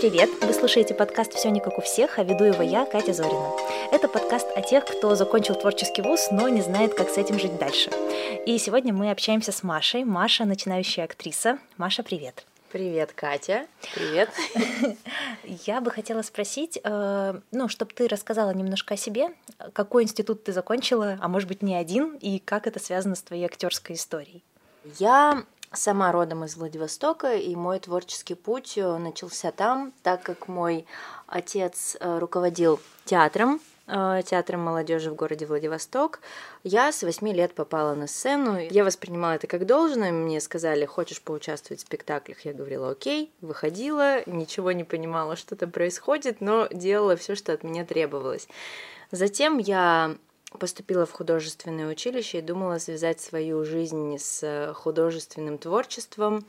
привет! Вы слушаете подкаст «Все не как у всех», а веду его я, Катя Зорина. Это подкаст о тех, кто закончил творческий вуз, но не знает, как с этим жить дальше. И сегодня мы общаемся с Машей. Маша – начинающая актриса. Маша, привет! Привет, Катя. Привет. Я бы хотела спросить, э, ну, чтобы ты рассказала немножко о себе, какой институт ты закончила, а может быть не один, и как это связано с твоей актерской историей. Я сама родом из Владивостока, и мой творческий путь э, начался там, так как мой отец э, руководил театром, э, театром молодежи в городе Владивосток. Я с 8 лет попала на сцену. Я воспринимала это как должное. Мне сказали, хочешь поучаствовать в спектаклях? Я говорила, окей, выходила, ничего не понимала, что там происходит, но делала все, что от меня требовалось. Затем я поступила в художественное училище и думала связать свою жизнь с художественным творчеством.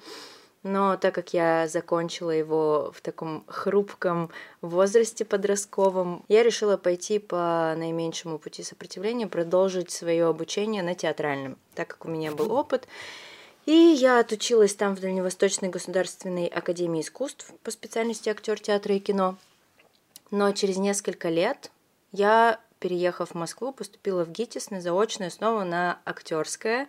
Но так как я закончила его в таком хрупком возрасте подростковом, я решила пойти по наименьшему пути сопротивления, продолжить свое обучение на театральном, так как у меня был опыт. И я отучилась там в Дальневосточной государственной академии искусств по специальности актер театра и кино. Но через несколько лет я переехав в Москву, поступила в ГИТИС на заочную основу на актерское.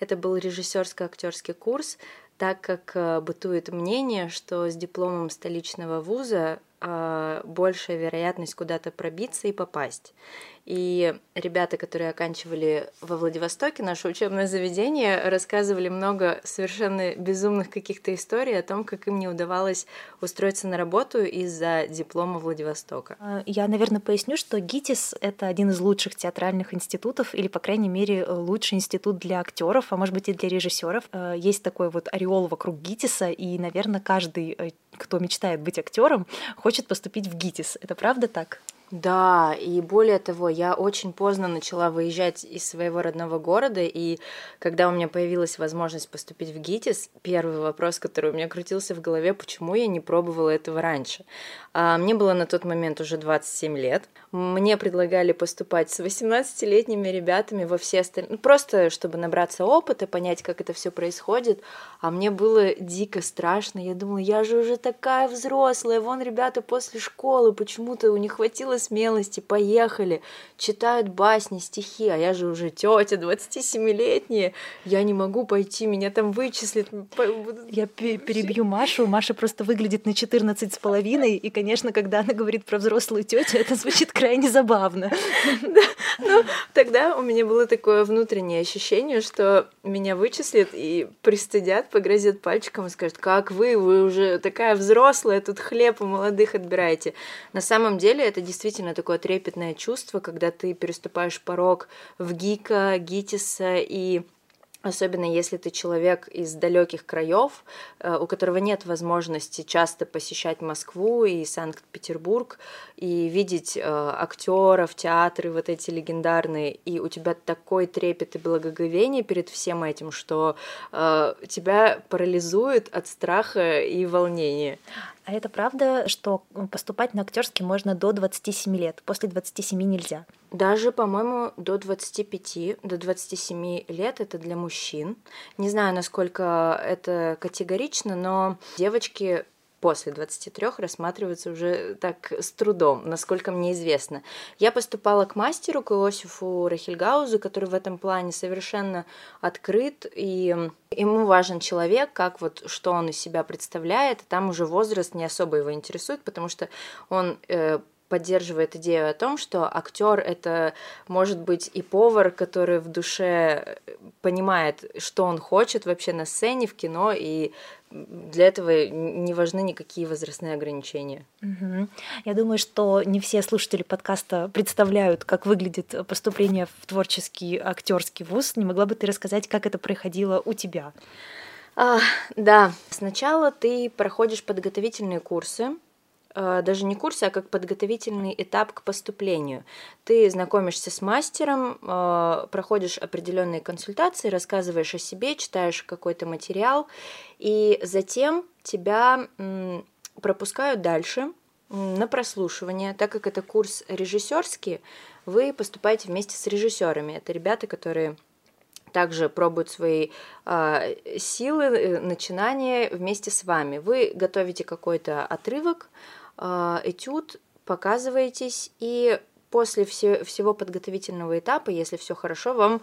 Это был режиссерско-актерский курс, так как э, бытует мнение, что с дипломом столичного вуза большая вероятность куда-то пробиться и попасть. И ребята, которые оканчивали во Владивостоке наше учебное заведение, рассказывали много совершенно безумных каких-то историй о том, как им не удавалось устроиться на работу из-за диплома Владивостока. А, я, наверное, поясню, что ГИТИС — это один из лучших театральных институтов, или, по крайней мере, лучший институт для актеров, а может быть и для режиссеров. А, есть такой вот ореол вокруг ГИТИСа, и, наверное, каждый, э, кто мечтает быть актером, хочет поступить в ГИТИС. Это правда так? Да, и более того, я очень поздно начала выезжать из своего родного города, и когда у меня появилась возможность поступить в ГИТИС, первый вопрос, который у меня крутился в голове, почему я не пробовала этого раньше. А мне было на тот момент уже 27 лет. Мне предлагали поступать с 18-летними ребятами во все остальные... Ну, просто чтобы набраться опыта, понять, как это все происходит. А мне было дико страшно. Я думала, я же уже такая взрослая. Вон ребята после школы почему-то у них хватило смелости, поехали, читают басни, стихи. А я же уже тетя, 27-летняя. Я не могу пойти, меня там вычислят. Я перебью Машу. Маша просто выглядит на 14 с половиной, и, конечно, когда она говорит про взрослую тетю, это звучит крайне забавно. Ну, тогда у меня было такое внутреннее ощущение, что меня вычислят и пристыдят, погрозят пальчиком и скажут, как вы, вы уже такая взрослая, тут хлеб у молодых отбираете. На самом деле это действительно такое трепетное чувство, когда ты переступаешь порог в ГИКа, ГИТИСа и Особенно если ты человек из далеких краев, э, у которого нет возможности часто посещать Москву и Санкт-Петербург и видеть э, актеров, театры вот эти легендарные, и у тебя такой трепет и благоговение перед всем этим, что э, тебя парализует от страха и волнения. А это правда, что поступать на актерский можно до 27 лет, после 27 нельзя? Даже, по-моему, до 25, до 27 лет это для мужчин. Не знаю, насколько это категорично, но девочки после 23 рассматриваются уже так с трудом, насколько мне известно. Я поступала к мастеру, к Иосифу Рахильгаузу, который в этом плане совершенно открыт, и ему важен человек, как вот что он из себя представляет, там уже возраст не особо его интересует, потому что он э, поддерживает идею о том, что актер это может быть и повар, который в душе понимает, что он хочет вообще на сцене, в кино, и для этого не важны никакие возрастные ограничения. Угу. Я думаю, что не все слушатели подкаста представляют, как выглядит поступление в творческий актерский вуз. Не могла бы ты рассказать, как это происходило у тебя? А, да, сначала ты проходишь подготовительные курсы, даже не курсы, а как подготовительный этап к поступлению. Ты знакомишься с мастером, э, проходишь определенные консультации, рассказываешь о себе, читаешь какой-то материал, и затем тебя пропускают дальше на прослушивание, так как это курс режиссерский, вы поступаете вместе с режиссерами. Это ребята, которые также пробуют свои э, силы, начинания вместе с вами. Вы готовите какой-то отрывок, э, этюд, показываетесь, и после все, всего подготовительного этапа, если все хорошо, вам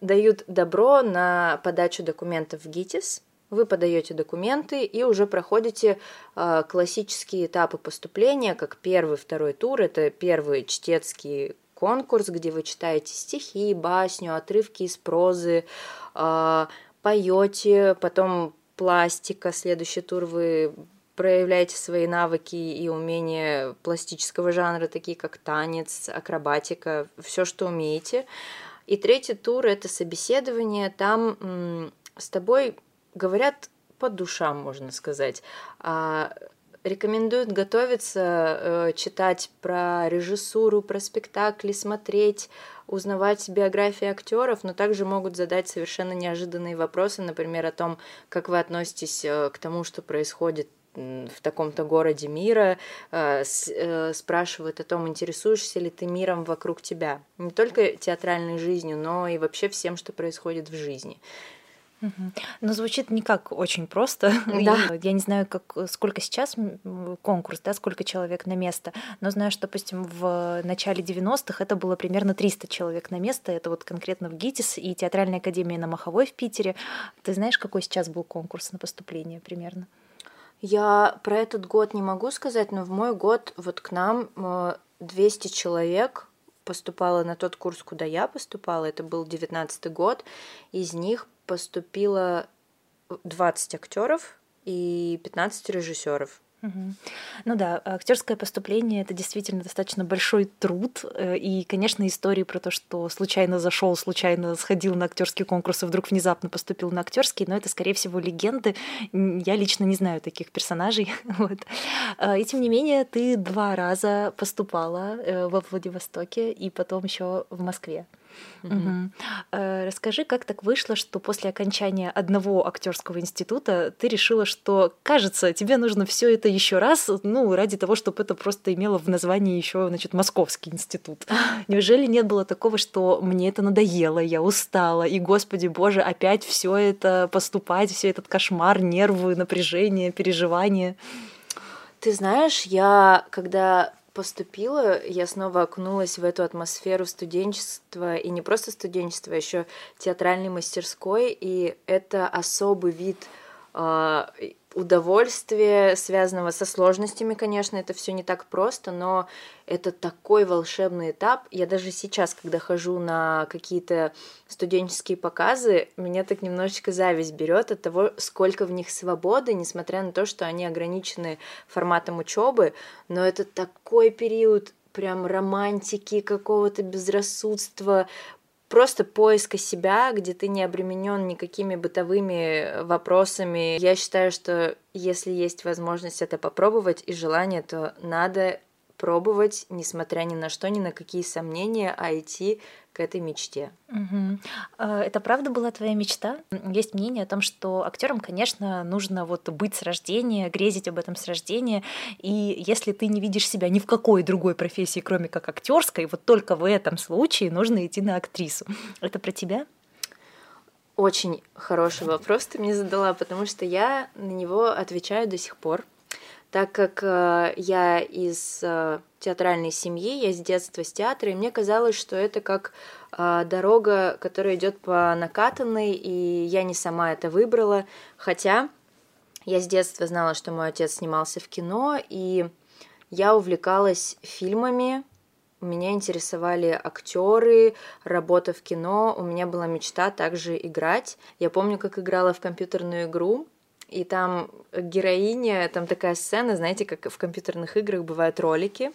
дают добро на подачу документов в ГИТИС. Вы подаете документы и уже проходите э, классические этапы поступления, как первый, второй тур. Это первый чтецкий конкурс, где вы читаете стихи, басню, отрывки из прозы, э, поете, потом пластика. Следующий тур вы проявляете свои навыки и умения пластического жанра, такие как танец, акробатика, все, что умеете. И третий тур это собеседование. Там м, с тобой говорят по душам, можно сказать. А, рекомендуют готовиться, э, читать про режиссуру, про спектакли, смотреть, узнавать биографии актеров, но также могут задать совершенно неожиданные вопросы, например, о том, как вы относитесь э, к тому, что происходит в таком-то городе мира, э, э, спрашивают о том, интересуешься ли ты миром вокруг тебя. Не только театральной жизнью, но и вообще всем, что происходит в жизни. Ну, звучит не как очень просто. Да. Я не знаю, как, сколько сейчас конкурс, да, сколько человек на место, но знаю, что, допустим, в начале 90-х это было примерно 300 человек на место. Это вот конкретно в ГИТИС и Театральная академия на Маховой в Питере. Ты знаешь, какой сейчас был конкурс на поступление примерно? Я про этот год не могу сказать, но в мой год вот к нам 200 э, человек поступало на тот курс, куда я поступала. Это был 19 год. Из них поступило 20 актеров и 15 режиссеров. Ну да, актерское поступление это действительно достаточно большой труд. Э, и, конечно, истории про то, что случайно зашел, случайно сходил на актерский конкурс и вдруг внезапно поступил на актерский, но это, скорее всего, легенды. Я лично не знаю таких персонажей. Вот. А, и тем не менее, ты два раза поступала э, во Владивостоке и потом еще в Москве. Угу. Расскажи, как так вышло, что после окончания одного актерского института ты решила, что, кажется, тебе нужно все это еще раз, ну, ради того, чтобы это просто имело в названии еще, значит, Московский институт. Неужели нет было такого, что мне это надоело, я устала, и, господи боже, опять все это поступать, все этот кошмар, нервы, напряжение, переживания? Ты знаешь, я когда поступила, я снова окунулась в эту атмосферу студенчества, и не просто студенчества, а еще театральной мастерской, и это особый вид э, удовольствия, связанного со сложностями, конечно, это все не так просто, но это такой волшебный этап. Я даже сейчас, когда хожу на какие-то студенческие показы, меня так немножечко зависть берет от того, сколько в них свободы, несмотря на то, что они ограничены форматом учебы, но это такой период прям романтики, какого-то безрассудства, просто поиска себя, где ты не обременен никакими бытовыми вопросами. Я считаю, что если есть возможность это попробовать и желание, то надо пробовать, несмотря ни на что, ни на какие сомнения, а идти к этой мечте. Угу. Это правда была твоя мечта? Есть мнение о том, что актерам, конечно, нужно вот быть с рождения, грезить об этом с рождения. И если ты не видишь себя ни в какой другой профессии, кроме как актерской, вот только в этом случае нужно идти на актрису. Это про тебя? Очень хороший вопрос ты мне задала, потому что я на него отвечаю до сих пор так как э, я из э, театральной семьи, я с детства с театра, и мне казалось, что это как э, дорога, которая идет по накатанной, и я не сама это выбрала, хотя я с детства знала, что мой отец снимался в кино, и я увлекалась фильмами, меня интересовали актеры, работа в кино. У меня была мечта также играть. Я помню, как играла в компьютерную игру и там героиня, там такая сцена, знаете, как в компьютерных играх бывают ролики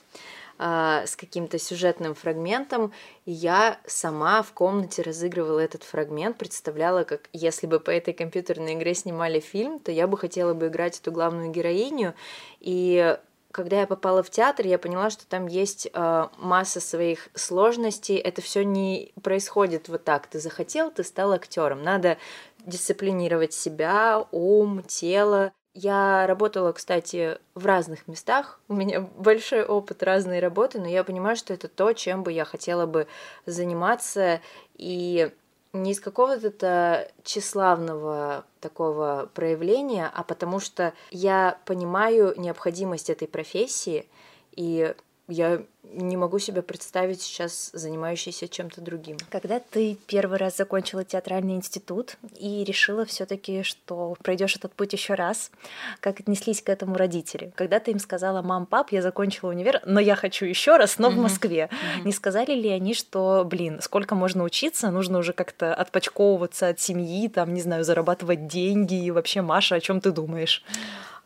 э, с каким-то сюжетным фрагментом, и я сама в комнате разыгрывала этот фрагмент, представляла, как если бы по этой компьютерной игре снимали фильм, то я бы хотела бы играть эту главную героиню, и когда я попала в театр, я поняла, что там есть э, масса своих сложностей. Это все не происходит вот так. Ты захотел, ты стал актером. Надо дисциплинировать себя, ум, тело. Я работала, кстати, в разных местах. У меня большой опыт разной работы, но я понимаю, что это то, чем бы я хотела бы заниматься. И не из какого-то тщеславного такого проявления, а потому что я понимаю необходимость этой профессии, и я не могу себе представить сейчас занимающейся чем-то другим. Когда ты первый раз закончила театральный институт и решила все-таки, что пройдешь этот путь еще раз, как отнеслись к этому родители? Когда ты им сказала, мам, пап, я закончила универ, но я хочу еще раз, но в Москве, не сказали ли они, что, блин, сколько можно учиться, нужно уже как-то отпочковываться от семьи, там, не знаю, зарабатывать деньги и вообще, Маша, о чем ты думаешь?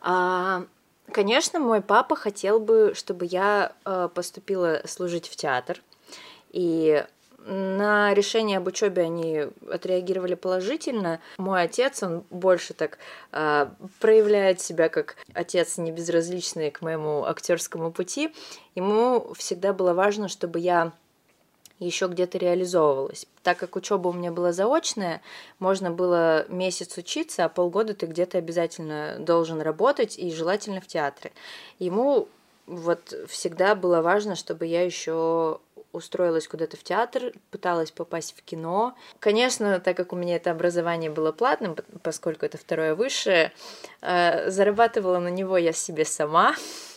А, Конечно, мой папа хотел бы, чтобы я э, поступила служить в театр. И на решение об учебе они отреагировали положительно. Мой отец, он больше так э, проявляет себя как отец не безразличный к моему актерскому пути. Ему всегда было важно, чтобы я еще где-то реализовывалась. Так как учеба у меня была заочная, можно было месяц учиться, а полгода ты где-то обязательно должен работать и желательно в театре. Ему вот всегда было важно, чтобы я еще устроилась куда-то в театр, пыталась попасть в кино. Конечно, так как у меня это образование было платным, поскольку это второе высшее, э, зарабатывала на него я себе сама,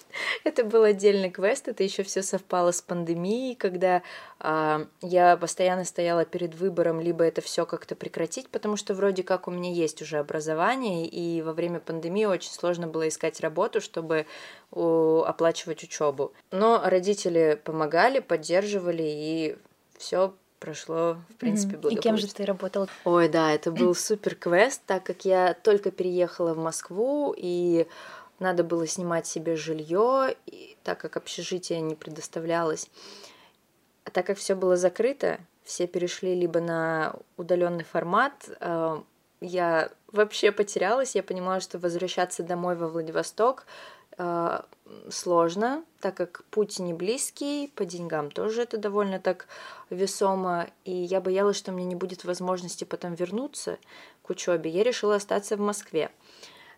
это был отдельный квест, это еще все совпало с пандемией, когда а, я постоянно стояла перед выбором, либо это все как-то прекратить, потому что вроде как у меня есть уже образование, и во время пандемии очень сложно было искать работу, чтобы у, оплачивать учебу. Но родители помогали, поддерживали, и все прошло, в принципе, mm-hmm. И кем же ты работала? Ой, да, это был супер квест, так как я только переехала в Москву, и надо было снимать себе жилье, так как общежитие не предоставлялось. А так как все было закрыто, все перешли либо на удаленный формат, э, я вообще потерялась, я понимала, что возвращаться домой во Владивосток э, сложно, так как путь не близкий, по деньгам тоже это довольно так весомо, и я боялась, что мне не будет возможности потом вернуться к учебе. Я решила остаться в Москве.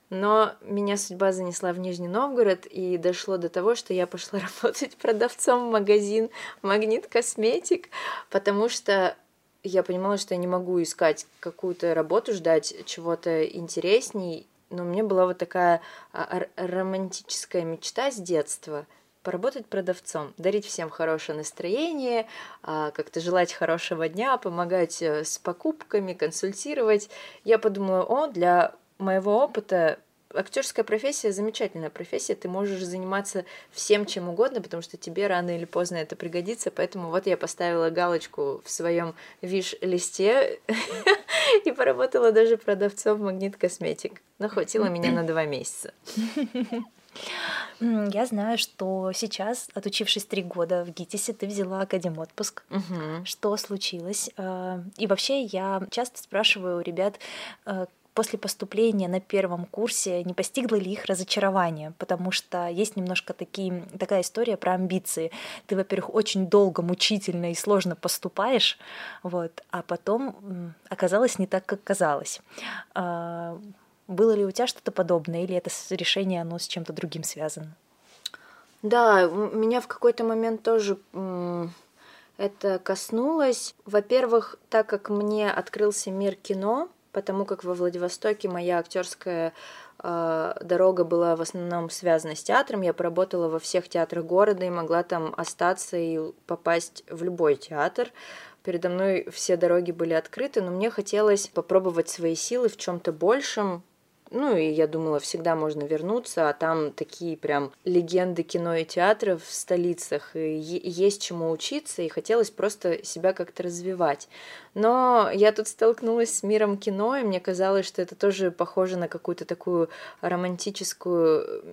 Но меня судьба занесла в Нижний Новгород, и дошло до того, что я пошла работать продавцом в магазин Магнит Косметик, потому что я понимала, что я не могу искать какую-то работу, ждать чего-то интересней, но у меня была вот такая а, романтическая мечта с детства поработать продавцом, дарить всем хорошее настроение, а, как-то желать хорошего дня, помогать э, с покупками, консультировать. Я подумала, о, для моего опыта актерская профессия замечательная профессия, ты можешь заниматься всем чем угодно, потому что тебе рано или поздно это пригодится, поэтому вот я поставила галочку в своем виш-листе и поработала даже продавцом Магнит Косметик. Но хватило меня на два месяца. Я знаю, что сейчас, отучившись три года в ГИТИСе, ты взяла академ отпуск. Угу. Что случилось? А, и вообще я часто спрашиваю у ребят, а, после поступления на первом курсе не постигло ли их разочарование, потому что есть немножко такие, такая история про амбиции. Ты, во-первых, очень долго, мучительно и сложно поступаешь, вот, а потом оказалось не так, как казалось. А, было ли у тебя что-то подобное, или это решение, оно с чем-то другим связано? Да, меня в какой-то момент тоже это коснулось. Во-первых, так как мне открылся мир кино, потому как во Владивостоке моя актерская э, дорога была в основном связана с театром. Я поработала во всех театрах города и могла там остаться и попасть в любой театр. Передо мной все дороги были открыты, но мне хотелось попробовать свои силы в чем-то большем, ну, и я думала, всегда можно вернуться, а там такие прям легенды кино и театра в столицах, и есть чему учиться, и хотелось просто себя как-то развивать. Но я тут столкнулась с миром кино, и мне казалось, что это тоже похоже на какую-то такую романтическую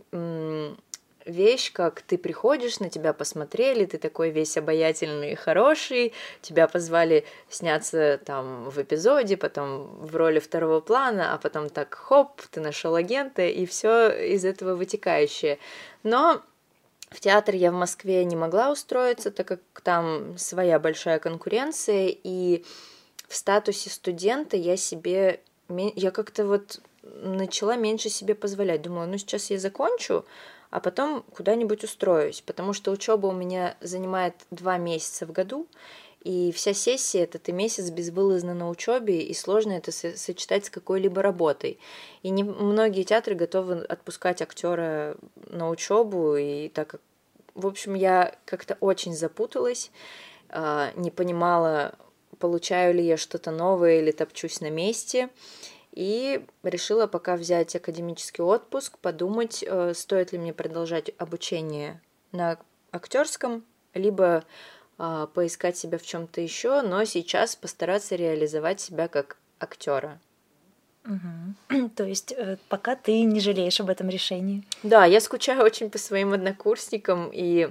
вещь, как ты приходишь, на тебя посмотрели, ты такой весь обаятельный и хороший, тебя позвали сняться там в эпизоде, потом в роли второго плана, а потом так хоп, ты нашел агента, и все из этого вытекающее. Но в театр я в Москве не могла устроиться, так как там своя большая конкуренция, и в статусе студента я себе, я как-то вот начала меньше себе позволять. Думала, ну сейчас я закончу, а потом куда-нибудь устроюсь, потому что учеба у меня занимает два месяца в году, И вся сессия это ты месяц безвылазно на учебе, и сложно это сочетать с какой-либо работой. И не многие театры готовы отпускать актера на учебу, и так как, в общем, я как-то очень запуталась, а, не понимала, получаю ли я что-то новое или топчусь на месте. И решила пока взять академический отпуск, подумать, э, стоит ли мне продолжать обучение на актерском, либо а, поискать себя в чем-то еще, но сейчас постараться реализовать себя как актера. Угу. То есть э, пока ты не жалеешь об этом решении? Да, я скучаю очень по своим однокурсникам и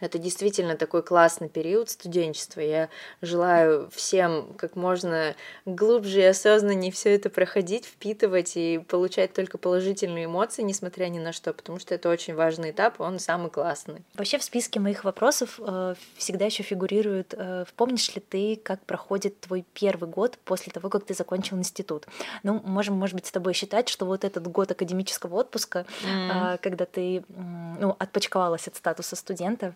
это действительно такой классный период студенчества. Я желаю всем как можно глубже и осознаннее все это проходить, впитывать и получать только положительные эмоции, несмотря ни на что, потому что это очень важный этап, он самый классный. Вообще в списке моих вопросов э, всегда еще фигурирует, э, помнишь ли ты, как проходит твой первый год после того, как ты закончил институт? Ну, можем, может быть, с тобой считать, что вот этот год академического отпуска, mm. э, когда ты э, ну, отпочковалась от статуса студента,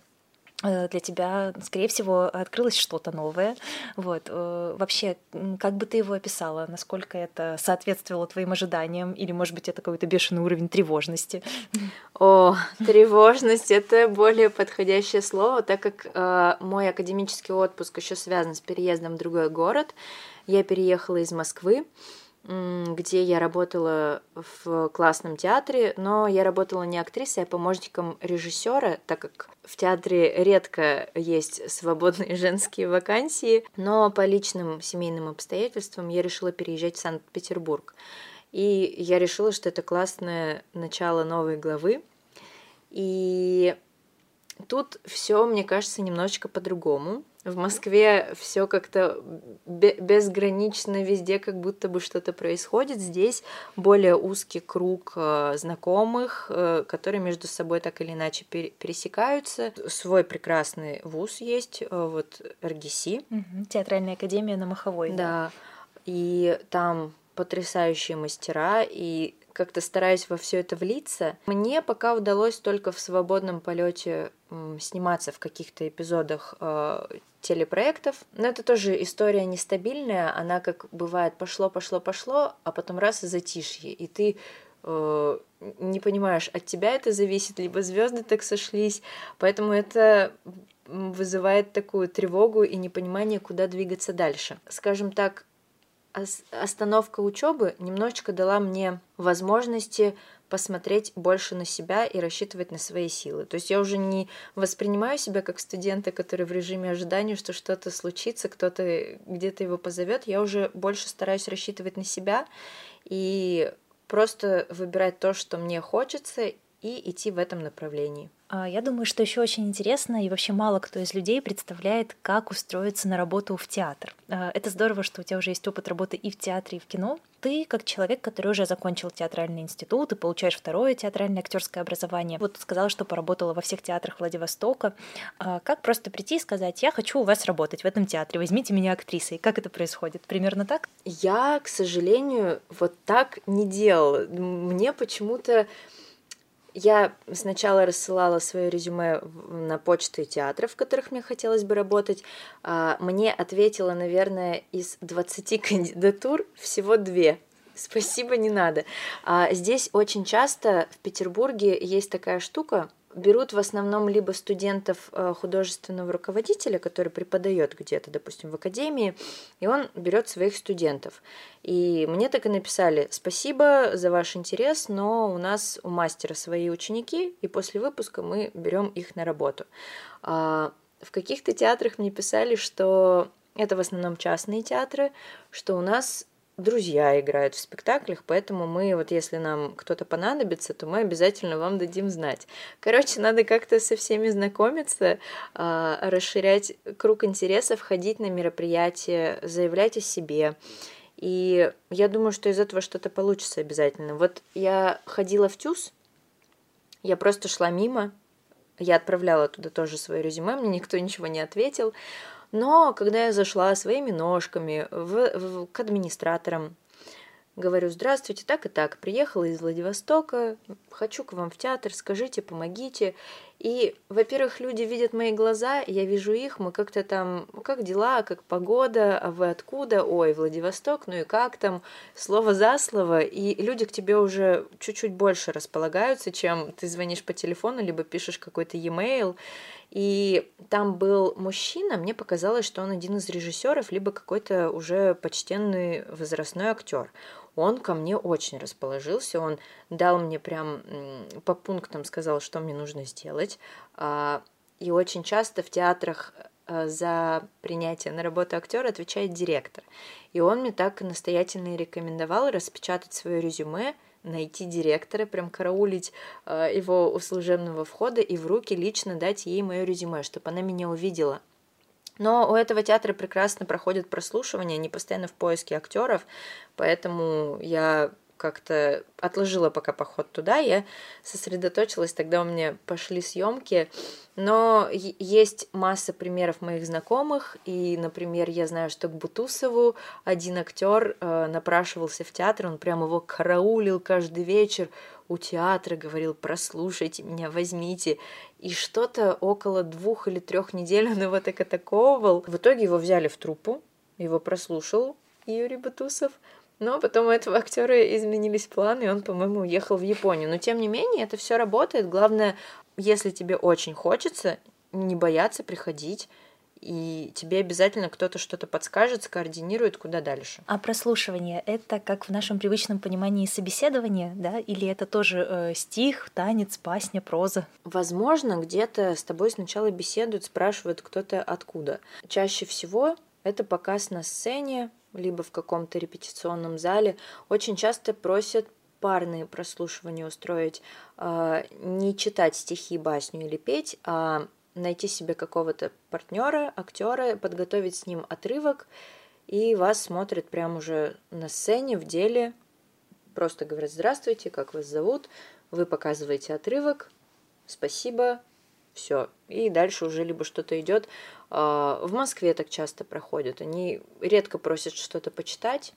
для тебя, скорее всего, открылось что-то новое. Вот. Э, вообще, как бы ты его описала? Насколько это соответствовало твоим ожиданиям? Или, может быть, это какой-то бешеный уровень тревожности? О, тревожность — это более подходящее слово, так как э, мой академический отпуск еще связан с переездом в другой город. Я переехала из Москвы, где я работала в классном театре, но я работала не актрисой, а помощником режиссера, так как в театре редко есть свободные женские вакансии, но по личным семейным обстоятельствам я решила переезжать в Санкт-Петербург. И я решила, что это классное начало новой главы. И тут все, мне кажется, немножечко по-другому. В Москве все как-то безгранично везде, как будто бы что-то происходит. Здесь более узкий круг э, знакомых, э, которые между собой так или иначе пересекаются. Свой прекрасный вуз есть, э, вот РГС. Угу, Театральная академия на Маховой. Да. да. И там потрясающие мастера, и как-то стараюсь во все это влиться. Мне пока удалось только в свободном полете сниматься в каких-то эпизодах э, телепроектов. Но это тоже история нестабильная. Она как бывает пошло, пошло, пошло, а потом раз и затишье. И ты э, не понимаешь, от тебя это зависит, либо звезды так сошлись. Поэтому это вызывает такую тревогу и непонимание, куда двигаться дальше. Скажем так, остановка учебы немножечко дала мне возможности посмотреть больше на себя и рассчитывать на свои силы. То есть я уже не воспринимаю себя как студента, который в режиме ожидания, что что-то случится, кто-то где-то его позовет. Я уже больше стараюсь рассчитывать на себя и просто выбирать то, что мне хочется, и идти в этом направлении. А, я думаю, что еще очень интересно, и вообще мало кто из людей представляет, как устроиться на работу в театр. А, это здорово, что у тебя уже есть опыт работы и в театре, и в кино. Ты, как человек, который уже закончил театральный институт и получаешь второе театральное актерское образование, вот сказала, что поработала во всех театрах Владивостока. А, как просто прийти и сказать, я хочу у вас работать в этом театре, возьмите меня актрисой. Как это происходит? Примерно так? Я, к сожалению, вот так не делала. Мне почему-то я сначала рассылала свое резюме на почты театров, в которых мне хотелось бы работать. А, мне ответила, наверное, из 20 кандидатур всего две. Спасибо, не надо. А здесь очень часто в Петербурге есть такая штука, берут в основном либо студентов э, художественного руководителя, который преподает где-то, допустим, в академии, и он берет своих студентов. И мне так и написали, спасибо за ваш интерес, но у нас у мастера свои ученики, и после выпуска мы берем их на работу. А, в каких-то театрах мне писали, что это в основном частные театры, что у нас друзья играют в спектаклях, поэтому мы, вот если нам кто-то понадобится, то мы обязательно вам дадим знать. Короче, надо как-то со всеми знакомиться, а, расширять круг интересов, ходить на мероприятия, заявлять о себе. И я думаю, что из этого что-то получится обязательно. Вот я ходила в ТЮЗ, я просто шла мимо, я отправляла туда тоже свое резюме, мне никто ничего не ответил. Но когда я зашла своими ножками в, в, к администраторам, говорю, здравствуйте, так и так, приехала из Владивостока, хочу к вам в театр, скажите, помогите. И, во-первых, люди видят мои глаза, я вижу их, мы как-то там, как дела, как погода, а вы откуда? Ой, Владивосток, ну и как там? Слово за слово, и люди к тебе уже чуть-чуть больше располагаются, чем ты звонишь по телефону, либо пишешь какой-то e-mail, и там был мужчина, мне показалось, что он один из режиссеров, либо какой-то уже почтенный возрастной актер. Он ко мне очень расположился, он дал мне прям по пунктам сказал, что мне нужно сделать. А, и очень часто в театрах э, за принятие на работу актера отвечает директор. И он мне так настоятельно и рекомендовал распечатать свое резюме, найти директора, прям караулить э, его у служебного входа и в руки лично дать ей мое резюме, чтобы она меня увидела. Но у этого театра прекрасно проходят прослушивания, они постоянно в поиске актеров, поэтому я как-то отложила пока поход туда, я сосредоточилась, тогда у меня пошли съемки, но есть масса примеров моих знакомых, и, например, я знаю, что к Бутусову один актер э, напрашивался в театр, он прямо его караулил каждый вечер у театра, говорил, прослушайте меня, возьмите, и что-то около двух или трех недель он его так атаковывал. В итоге его взяли в труппу, его прослушал Юрий Бутусов, но потом у этого актера изменились планы, и он, по-моему, уехал в Японию. Но тем не менее, это все работает. Главное, если тебе очень хочется, не бояться приходить и тебе обязательно кто-то что-то подскажет, скоординирует, куда дальше. А прослушивание — это как в нашем привычном понимании собеседование, да? Или это тоже э, стих, танец, пасня, проза? Возможно, где-то с тобой сначала беседуют, спрашивают кто-то откуда. Чаще всего это показ на сцене, либо в каком-то репетиционном зале, очень часто просят парные прослушивания устроить, э, не читать стихи, басню или петь, а найти себе какого-то партнера, актера, подготовить с ним отрывок, и вас смотрят прямо уже на сцене, в деле, просто говорят «Здравствуйте, как вас зовут?», вы показываете отрывок, спасибо, все. И дальше уже либо что-то идет. А, в Москве так часто проходят. Они редко просят что-то почитать.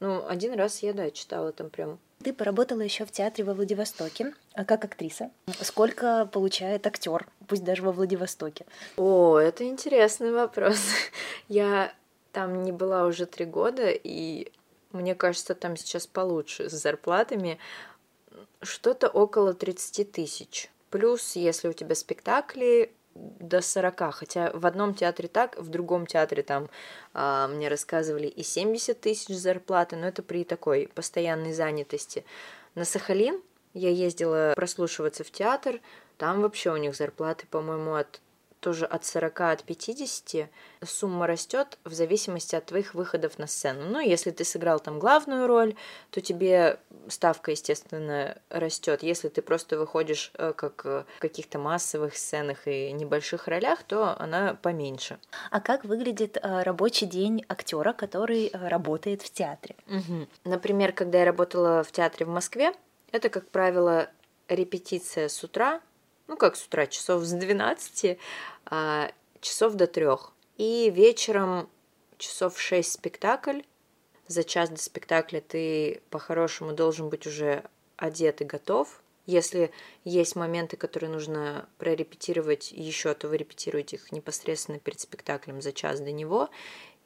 Ну, один раз я, да, читала там прям. Ты поработала еще в театре во Владивостоке а как актриса. Сколько получает актер, пусть даже во Владивостоке? О, это интересный вопрос. Я там не была уже три года, и мне кажется, там сейчас получше с зарплатами. Что-то около 30 тысяч. Плюс, если у тебя спектакли, до 40, хотя в одном театре так, в другом театре там а, мне рассказывали и 70 тысяч зарплаты, но это при такой постоянной занятости. На Сахалин я ездила прослушиваться в театр, там вообще у них зарплаты, по-моему, от тоже от 40, от 50 сумма растет в зависимости от твоих выходов на сцену. Ну, если ты сыграл там главную роль, то тебе ставка, естественно, растет. Если ты просто выходишь э, как в каких-то массовых сценах и небольших ролях, то она поменьше. А как выглядит э, рабочий день актера, который э, работает в театре? Угу. Например, когда я работала в театре в Москве, это, как правило, репетиция с утра, ну как с утра, часов с 12, а, часов до трех. И вечером часов в 6 спектакль. За час до спектакля ты по-хорошему должен быть уже одет и готов. Если есть моменты, которые нужно прорепетировать еще, то вы репетируете их непосредственно перед спектаклем за час до него.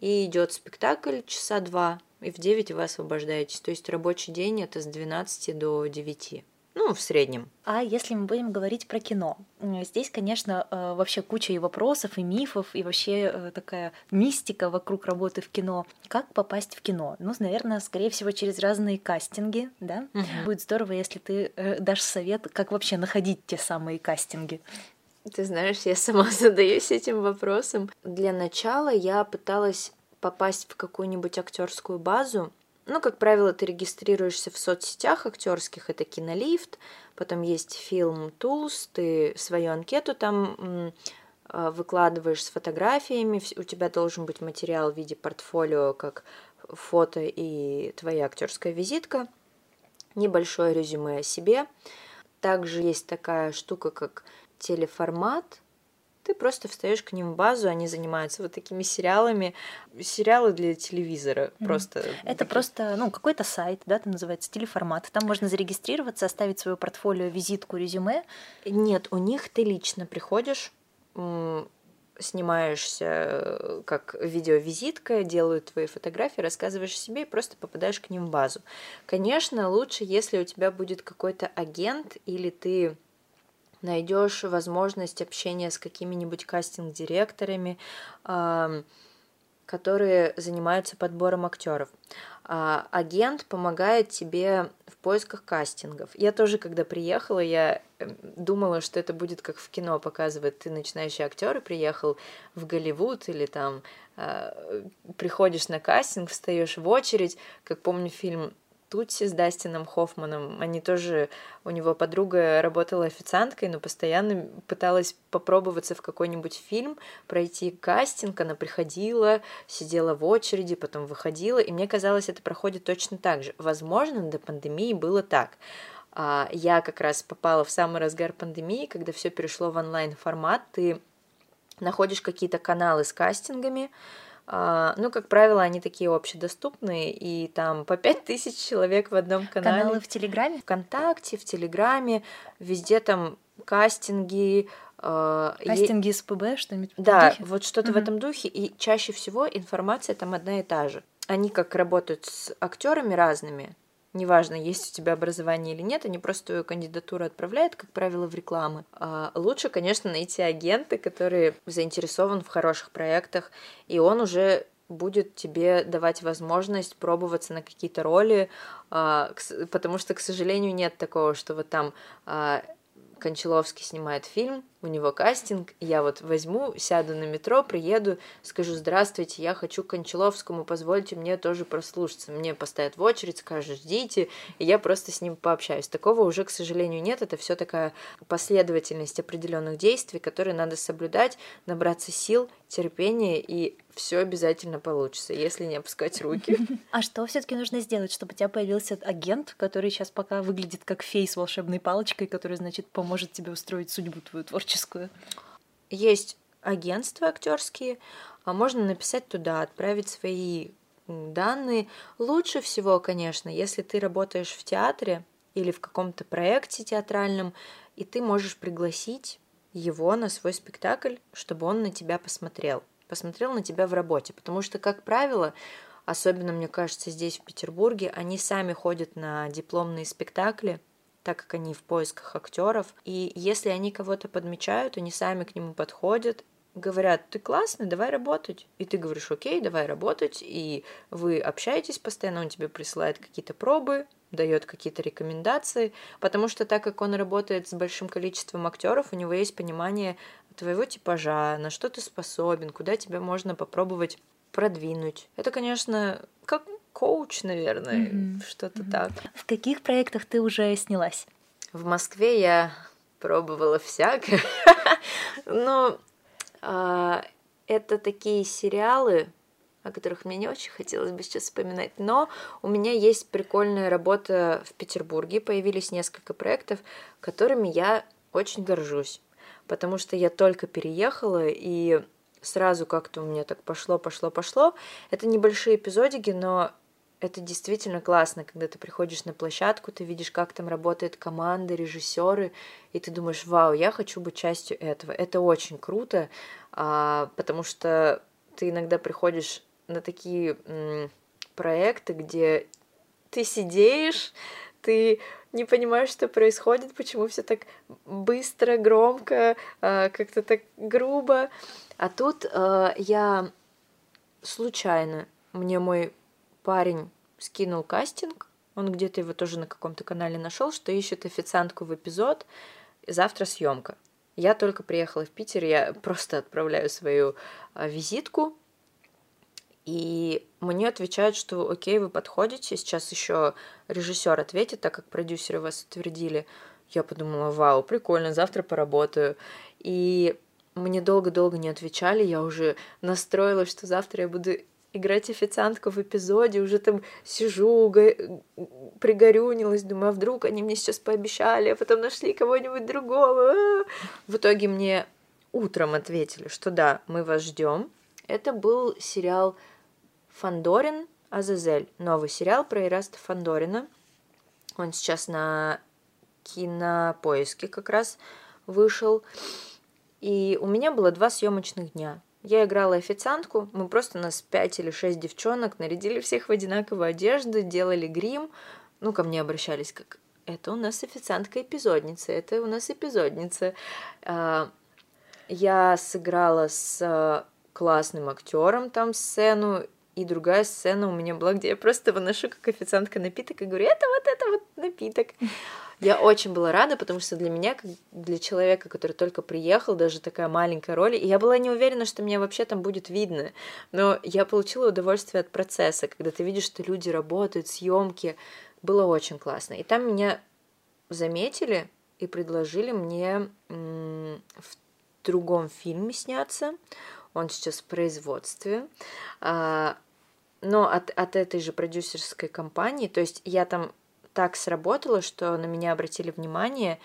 И идет спектакль часа два, и в 9 вы освобождаетесь. То есть рабочий день это с 12 до 9. Ну, в среднем. А если мы будем говорить про кино? Здесь, конечно, э, вообще куча и вопросов, и мифов, и вообще э, такая мистика вокруг работы в кино. Как попасть в кино? Ну, наверное, скорее всего, через разные кастинги, да? Угу. Будет здорово, если ты э, дашь совет, как вообще находить те самые кастинги. Ты знаешь, я сама задаюсь этим вопросом. Для начала я пыталась попасть в какую-нибудь актерскую базу, ну, как правило, ты регистрируешься в соцсетях актерских, это Кинолифт, потом есть фильм Tools, ты свою анкету там а, выкладываешь с фотографиями, у тебя должен быть материал в виде портфолио, как фото и твоя актерская визитка, небольшое резюме о себе. Также есть такая штука, как телеформат, ты просто встаешь к ним в базу, они занимаются вот такими сериалами, сериалы для телевизора mm-hmm. просто. Это такие... просто, ну, какой-то сайт, да, там называется телеформат. Там можно зарегистрироваться, оставить свое портфолио, визитку, резюме. Нет, у них ты лично приходишь, снимаешься э, как видеовизитка, делают твои фотографии, рассказываешь о себе и просто попадаешь к ним в базу. Конечно, лучше, если у тебя будет какой-то агент или ты найдешь возможность общения с какими-нибудь кастинг-директорами, которые занимаются подбором актеров. А, агент помогает тебе в поисках кастингов. Я тоже, когда приехала, я эм, думала, что это будет как в кино показывает. Ты начинающий актер и приехал в Голливуд или там э, приходишь на кастинг, встаешь в очередь. Как помню фильм Тутси с Дастином Хоффманом. Они тоже, у него подруга работала официанткой, но постоянно пыталась попробоваться в какой-нибудь фильм, пройти кастинг, она приходила, сидела в очереди, потом выходила, и мне казалось, это проходит точно так же. Возможно, до пандемии было так. А, я как раз попала в самый разгар пандемии, когда все перешло в онлайн формат, ты находишь какие-то каналы с кастингами, ну, как правило, они такие общедоступные, и там по пять тысяч человек в одном канале. Каналы в Телеграме? Вконтакте, в Телеграме, везде там кастинги, а, Кастинги из ПБ, что-нибудь Да, духе? вот что-то угу. в этом духе, и чаще всего информация там одна и та же. Они как работают с актерами разными, неважно, есть у тебя образование или нет, они просто твою кандидатуру отправляют, как правило, в рекламы. А лучше, конечно, найти агента, который заинтересован в хороших проектах, и он уже будет тебе давать возможность пробоваться на какие-то роли, а, потому что, к сожалению, нет такого, что вот там а, Кончаловский снимает фильм, у него кастинг, я вот возьму, сяду на метро, приеду, скажу «Здравствуйте, я хочу к Кончаловскому, позвольте мне тоже прослушаться». Мне поставят в очередь, скажут «Ждите», и я просто с ним пообщаюсь. Такого уже, к сожалению, нет, это все такая последовательность определенных действий, которые надо соблюдать, набраться сил, терпения и все обязательно получится, если не опускать руки. А что все-таки нужно сделать, чтобы у тебя появился агент, который сейчас пока выглядит как фей с волшебной палочкой, который, значит, поможет тебе устроить судьбу твою творческую? Есть агентства актерские, а можно написать туда, отправить свои данные. Лучше всего, конечно, если ты работаешь в театре или в каком-то проекте театральном, и ты можешь пригласить его на свой спектакль, чтобы он на тебя посмотрел посмотрел на тебя в работе. Потому что, как правило, особенно, мне кажется, здесь, в Петербурге, они сами ходят на дипломные спектакли, так как они в поисках актеров. И если они кого-то подмечают, они сами к нему подходят, говорят, ты классный, давай работать. И ты говоришь, окей, давай работать. И вы общаетесь постоянно, он тебе присылает какие-то пробы, дает какие-то рекомендации, потому что так как он работает с большим количеством актеров, у него есть понимание твоего типажа, на что ты способен, куда тебя можно попробовать продвинуть. Это, конечно, как коуч, наверное, mm-hmm. что-то mm-hmm. так. В каких проектах ты уже снялась? В Москве я пробовала всякое, но а, это такие сериалы, о которых мне не очень хотелось бы сейчас вспоминать, но у меня есть прикольная работа в Петербурге, появились несколько проектов, которыми я очень горжусь потому что я только переехала, и сразу как-то у меня так пошло, пошло, пошло. Это небольшие эпизодики, но это действительно классно, когда ты приходишь на площадку, ты видишь, как там работает команда, режиссеры, и ты думаешь, вау, я хочу быть частью этого. Это очень круто, а, потому что ты иногда приходишь на такие проекты, где ты сидишь, ты не понимаешь, что происходит, почему все так быстро, громко, а, как-то так грубо. А тут а, я случайно, мне мой парень скинул кастинг, он где-то его тоже на каком-то канале нашел, что ищет официантку в эпизод, завтра съемка. Я только приехала в Питер, я просто отправляю свою а, визитку, и мне отвечают, что окей, вы подходите, сейчас еще режиссер ответит, так как продюсеры вас утвердили. Я подумала, вау, прикольно, завтра поработаю. И мне долго-долго не отвечали, я уже настроилась, что завтра я буду играть официантку в эпизоде, уже там сижу, го... пригорюнилась, думаю, а вдруг они мне сейчас пообещали, а потом нашли кого-нибудь другого. В итоге мне утром ответили, что да, мы вас ждем. Это был сериал Фандорин Азазель, новый сериал про Ираста Фандорина. Он сейчас на кинопоиске как раз вышел. И у меня было два съемочных дня. Я играла официантку, мы просто нас пять или шесть девчонок нарядили всех в одинаковую одежду, делали грим. Ну, ко мне обращались как это у нас официантка-эпизодница, это у нас эпизодница. А, я сыграла с классным актером там сцену, и другая сцена у меня была, где я просто выношу как официантка напиток и говорю, это вот это вот напиток. Я очень была рада, потому что для меня, как для человека, который только приехал, даже такая маленькая роль, и я была не уверена, что меня вообще там будет видно, но я получила удовольствие от процесса, когда ты видишь, что люди работают, съемки, было очень классно. И там меня заметили и предложили мне в другом фильме сняться. Он сейчас в производстве. А, но от, от этой же продюсерской компании. То есть я там так сработала, что на меня обратили внимание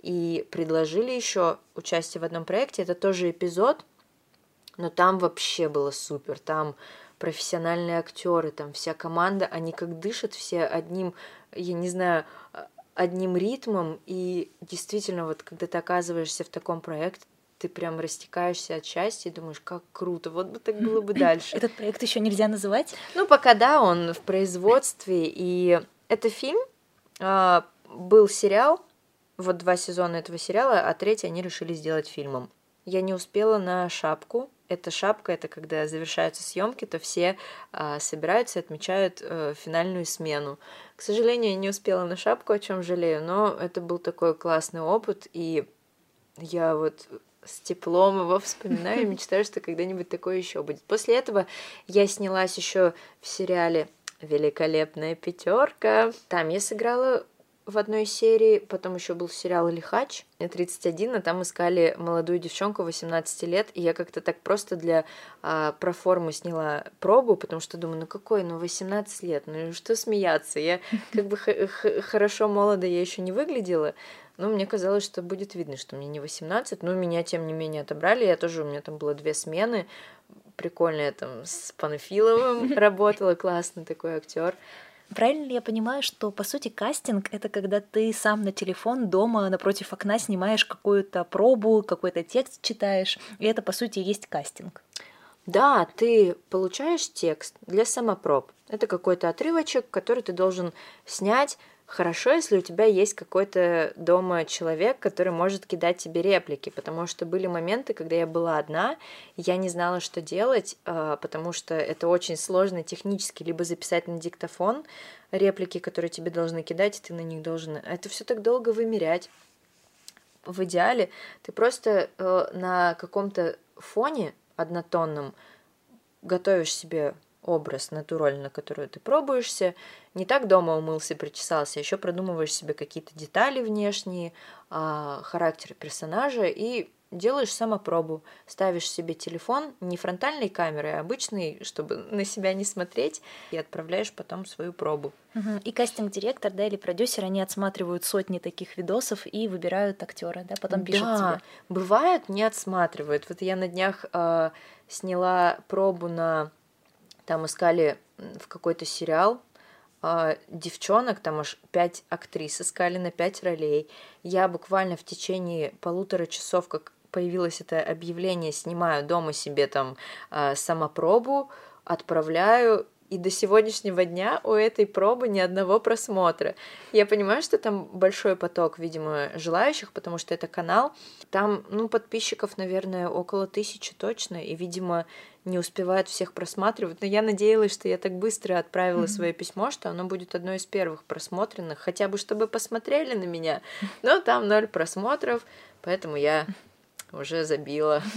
и предложили еще участие в одном проекте. Это тоже эпизод, но там вообще было супер. Там профессиональные актеры, там вся команда, они как дышат все одним, я не знаю, одним ритмом, и действительно, вот когда ты оказываешься в таком проекте, ты прям растекаешься от счастья и думаешь, как круто, вот бы так было бы дальше. Этот проект еще нельзя называть? Ну, пока да, он в производстве, и это фильм, а, был сериал, вот два сезона этого сериала, а третий они решили сделать фильмом. Я не успела на шапку. Эта шапка, это когда завершаются съемки, то все а, собираются и отмечают а, финальную смену. К сожалению, я не успела на шапку, о чем жалею, но это был такой классный опыт, и я вот с теплом его вспоминаю и мечтаю, что когда-нибудь такое еще будет. После этого я снялась еще в сериале Великолепная пятерка. Там я сыграла в одной серии, потом еще был сериал «Лихач», 31, а там искали молодую девчонку 18 лет, и я как-то так просто для а, проформы сняла пробу, потому что думаю, ну какой, ну 18 лет, ну что смеяться, я как бы хорошо молодо я еще не выглядела, но мне казалось, что будет видно, что мне не 18, но меня тем не менее отобрали, я тоже, у меня там было две смены, прикольно я там с Панфиловым работала, классный такой актер. Правильно ли я понимаю, что по сути кастинг это когда ты сам на телефон дома напротив окна снимаешь какую-то пробу, какой-то текст читаешь, и это по сути есть кастинг? Да, ты получаешь текст для самопроб. Это какой-то отрывочек, который ты должен снять, Хорошо, если у тебя есть какой-то дома человек, который может кидать тебе реплики, потому что были моменты, когда я была одна, я не знала, что делать, а, потому что это очень сложно технически, либо записать на диктофон реплики, которые тебе должны кидать, и ты на них должен... Это все так долго вымерять. В идеале ты просто э, на каком-то фоне однотонном готовишь себе образ, на ту роль, на которую ты пробуешься. Не так дома умылся, причесался, еще продумываешь себе какие-то детали внешние, а, характер персонажа и делаешь самопробу. Ставишь себе телефон не фронтальной камерой, а обычный, чтобы на себя не смотреть, и отправляешь потом свою пробу. Угу. И кастинг-директор, да, или продюсер, они отсматривают сотни таких видосов и выбирают актера, да, потом пишут да, тебе. бывают, не отсматривают. Вот я на днях э, сняла пробу на там искали в какой-то сериал э, девчонок, там аж пять актрис искали на пять ролей. Я буквально в течение полутора часов, как появилось это объявление, снимаю дома себе там э, самопробу, отправляю, и до сегодняшнего дня у этой пробы ни одного просмотра. Я понимаю, что там большой поток, видимо, желающих, потому что это канал. Там, ну, подписчиков, наверное, около тысячи точно, и, видимо, не успевают всех просматривать. Но я надеялась, что я так быстро отправила mm-hmm. свое письмо, что оно будет одно из первых просмотренных, хотя бы чтобы посмотрели на меня. Но там ноль просмотров, поэтому я уже забила.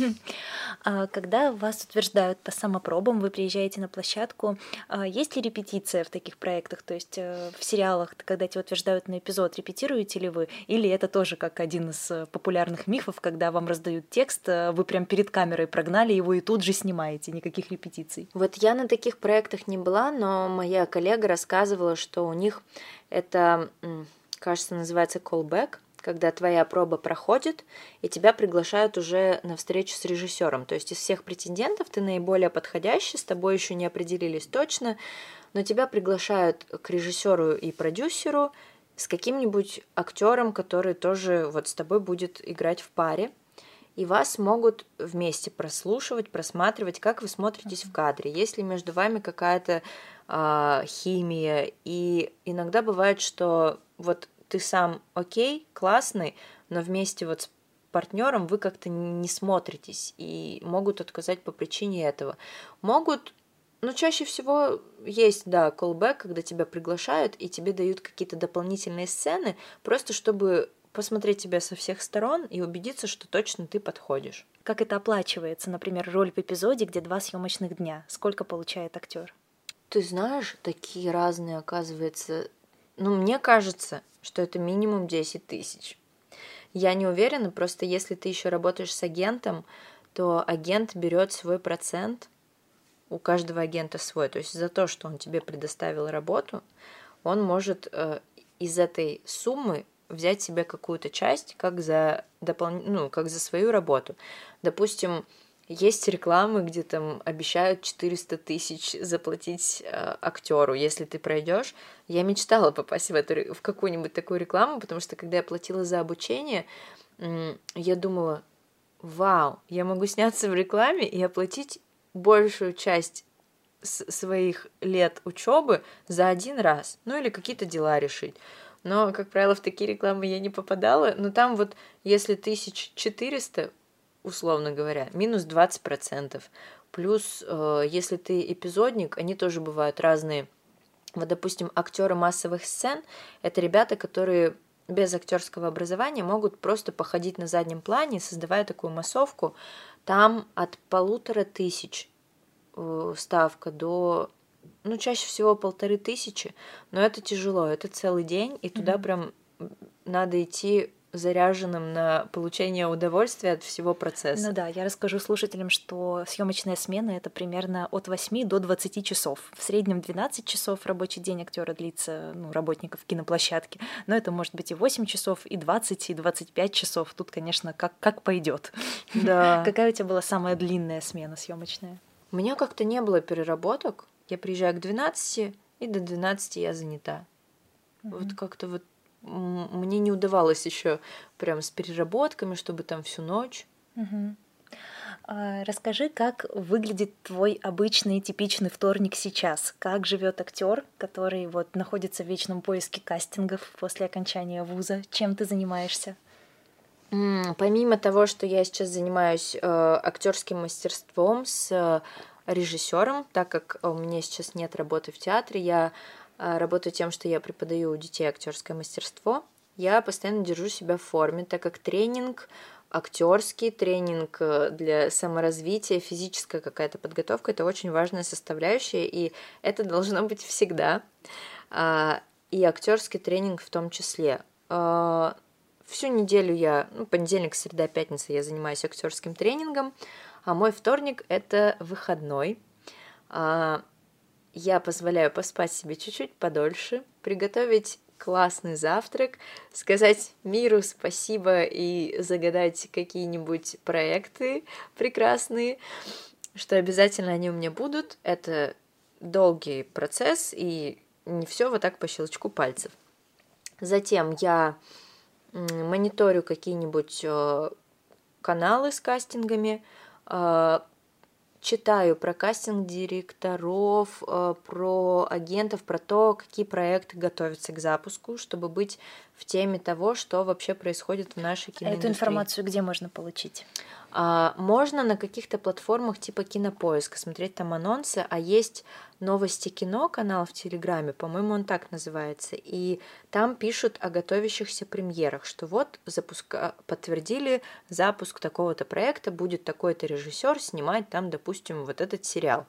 А когда вас утверждают по самопробам, вы приезжаете на площадку, а есть ли репетиция в таких проектах? То есть э, в сериалах, когда тебя утверждают на эпизод, репетируете ли вы? Или это тоже как один из э, популярных мифов, когда вам раздают текст, э, вы прям перед камерой прогнали его и тут же снимаете, никаких репетиций? Вот я на таких проектах не была, но моя коллега рассказывала, что у них это, кажется, называется callback, когда твоя проба проходит, и тебя приглашают уже на встречу с режиссером. То есть из всех претендентов ты наиболее подходящий, с тобой еще не определились точно, но тебя приглашают к режиссеру и продюсеру с каким-нибудь актером, который тоже вот с тобой будет играть в паре. И вас могут вместе прослушивать, просматривать, как вы смотритесь в кадре, есть ли между вами какая-то э, химия. И иногда бывает, что вот ты сам окей, классный, но вместе вот с партнером вы как-то не смотритесь и могут отказать по причине этого. Могут, ну, чаще всего есть, да, callback, когда тебя приглашают и тебе дают какие-то дополнительные сцены, просто чтобы посмотреть тебя со всех сторон и убедиться, что точно ты подходишь. Как это оплачивается, например, роль в эпизоде, где два съемочных дня? Сколько получает актер? Ты знаешь, такие разные, оказывается. Ну, мне кажется, что это минимум 10 тысяч. Я не уверена, просто если ты еще работаешь с агентом, то агент берет свой процент, у каждого агента свой. То есть за то, что он тебе предоставил работу, он может э, из этой суммы взять себе какую-то часть, как за, допол... ну, как за свою работу. Допустим, есть рекламы, где там обещают 400 тысяч заплатить э, актеру, если ты пройдешь. Я мечтала попасть в, эту, в какую-нибудь такую рекламу, потому что когда я платила за обучение, э, я думала, вау, я могу сняться в рекламе и оплатить большую часть своих лет учебы за один раз, ну или какие-то дела решить. Но, как правило, в такие рекламы я не попадала. Но там вот, если 1400, условно говоря, минус 20%. Плюс, э, если ты эпизодник, они тоже бывают разные. Вот, допустим, актеры массовых сцен — это ребята, которые без актерского образования могут просто походить на заднем плане, создавая такую массовку. Там от полутора тысяч э, ставка до ну, чаще всего полторы тысячи, но это тяжело, это целый день, и туда mm-hmm. прям надо идти заряженным на получение удовольствия от всего процесса. Ну да, я расскажу слушателям, что съемочная смена это примерно от 8 до 20 часов. В среднем 12 часов рабочий день актера длится, ну, работников киноплощадки. Но это может быть и 8 часов, и 20, и 25 часов. Тут, конечно, как, как пойдет. Да. Какая у тебя была самая длинная смена съемочная? У меня как-то не было переработок. Я приезжаю к 12, и до 12 я занята. Вот как-то вот мне не удавалось еще прям с переработками, чтобы там всю ночь. Угу. Расскажи, как выглядит твой обычный типичный вторник сейчас? Как живет актер, который вот находится в вечном поиске кастингов после окончания вуза? Чем ты занимаешься? Помимо того, что я сейчас занимаюсь э, актерским мастерством с э, режиссером, так как у меня сейчас нет работы в театре, я работаю тем, что я преподаю у детей актерское мастерство. Я постоянно держу себя в форме, так как тренинг актерский тренинг э, для саморазвития, физическая какая-то подготовка это очень важная составляющая, и это должно быть всегда. А, и актерский тренинг в том числе. А, всю неделю я, ну, понедельник, среда, пятница я занимаюсь актерским тренингом, а мой вторник это выходной я позволяю поспать себе чуть-чуть подольше, приготовить классный завтрак, сказать миру спасибо и загадать какие-нибудь проекты прекрасные, что обязательно они у меня будут. Это долгий процесс, и не все вот так по щелчку пальцев. Затем я мониторю какие-нибудь э, каналы с кастингами, э, читаю про кастинг-директоров, э, про агентов, про то, какие проекты готовятся к запуску, чтобы быть в теме того, что вообще происходит в нашей киноиндустрии. Эту информацию где можно получить? А, можно на каких-то платформах типа Кинопоиска смотреть там анонсы, а есть новости кино канал в Телеграме, по-моему, он так называется, и там пишут о готовящихся премьерах, что вот запуска... подтвердили запуск такого-то проекта, будет такой-то режиссер снимать там, допустим, вот этот сериал.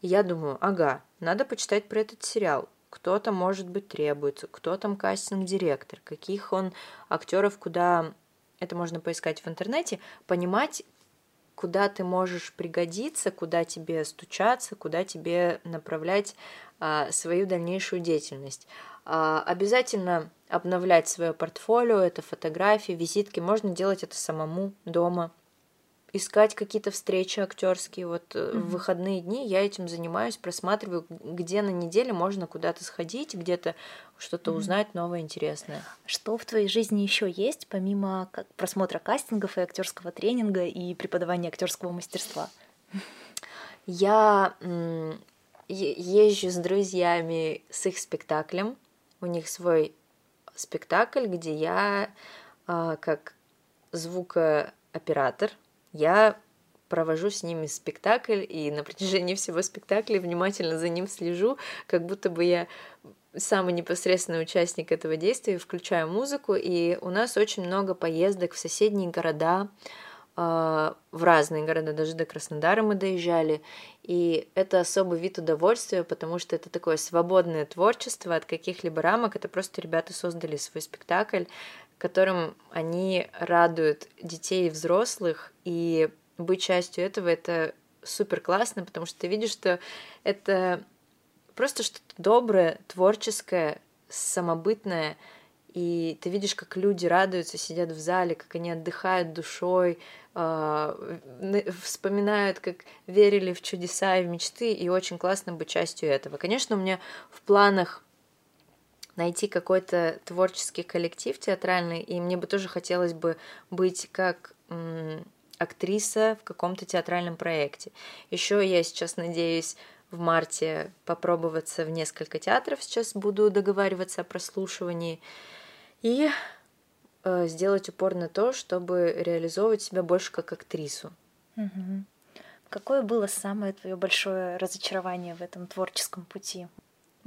И я думаю, ага, надо почитать про этот сериал кто то может быть, требуется, кто там кастинг-директор, каких он актеров куда это можно поискать в интернете, понимать, куда ты можешь пригодиться, куда тебе стучаться, куда тебе направлять а, свою дальнейшую деятельность. А, обязательно обновлять свое портфолио, это фотографии, визитки, можно делать это самому дома искать какие-то встречи актерские. Вот mm-hmm. в выходные дни я этим занимаюсь, просматриваю, где на неделе можно куда-то сходить, где-то что-то mm-hmm. узнать новое, интересное. Что в твоей жизни еще есть, помимо как просмотра кастингов и актерского тренинга и преподавания актерского мастерства? Я езжу с друзьями с их спектаклем. У них свой спектакль, где я а, как звукооператор я провожу с ними спектакль, и на протяжении всего спектакля внимательно за ним слежу, как будто бы я самый непосредственный участник этого действия, включаю музыку, и у нас очень много поездок в соседние города, а, в разные города, даже до Краснодара мы доезжали, и это особый вид удовольствия, потому что это такое свободное творчество от каких-либо рамок, это просто ребята создали свой спектакль, которым они радуют детей и взрослых, и быть частью этого это супер классно, потому что ты видишь, что это просто что-то доброе, творческое, самобытное, и ты видишь, как люди радуются, сидят в зале, как они отдыхают душой, э, вспоминают, как верили в чудеса и в мечты, и очень классно быть частью этого. Конечно, у меня в планах найти какой-то творческий коллектив театральный, и мне бы тоже хотелось бы быть как актриса в каком-то театральном проекте. Еще я сейчас надеюсь в марте попробоваться в несколько театров. Сейчас буду договариваться о прослушивании и э, сделать упор на то, чтобы реализовывать себя больше как актрису. Какое было самое твое большое разочарование в этом творческом пути?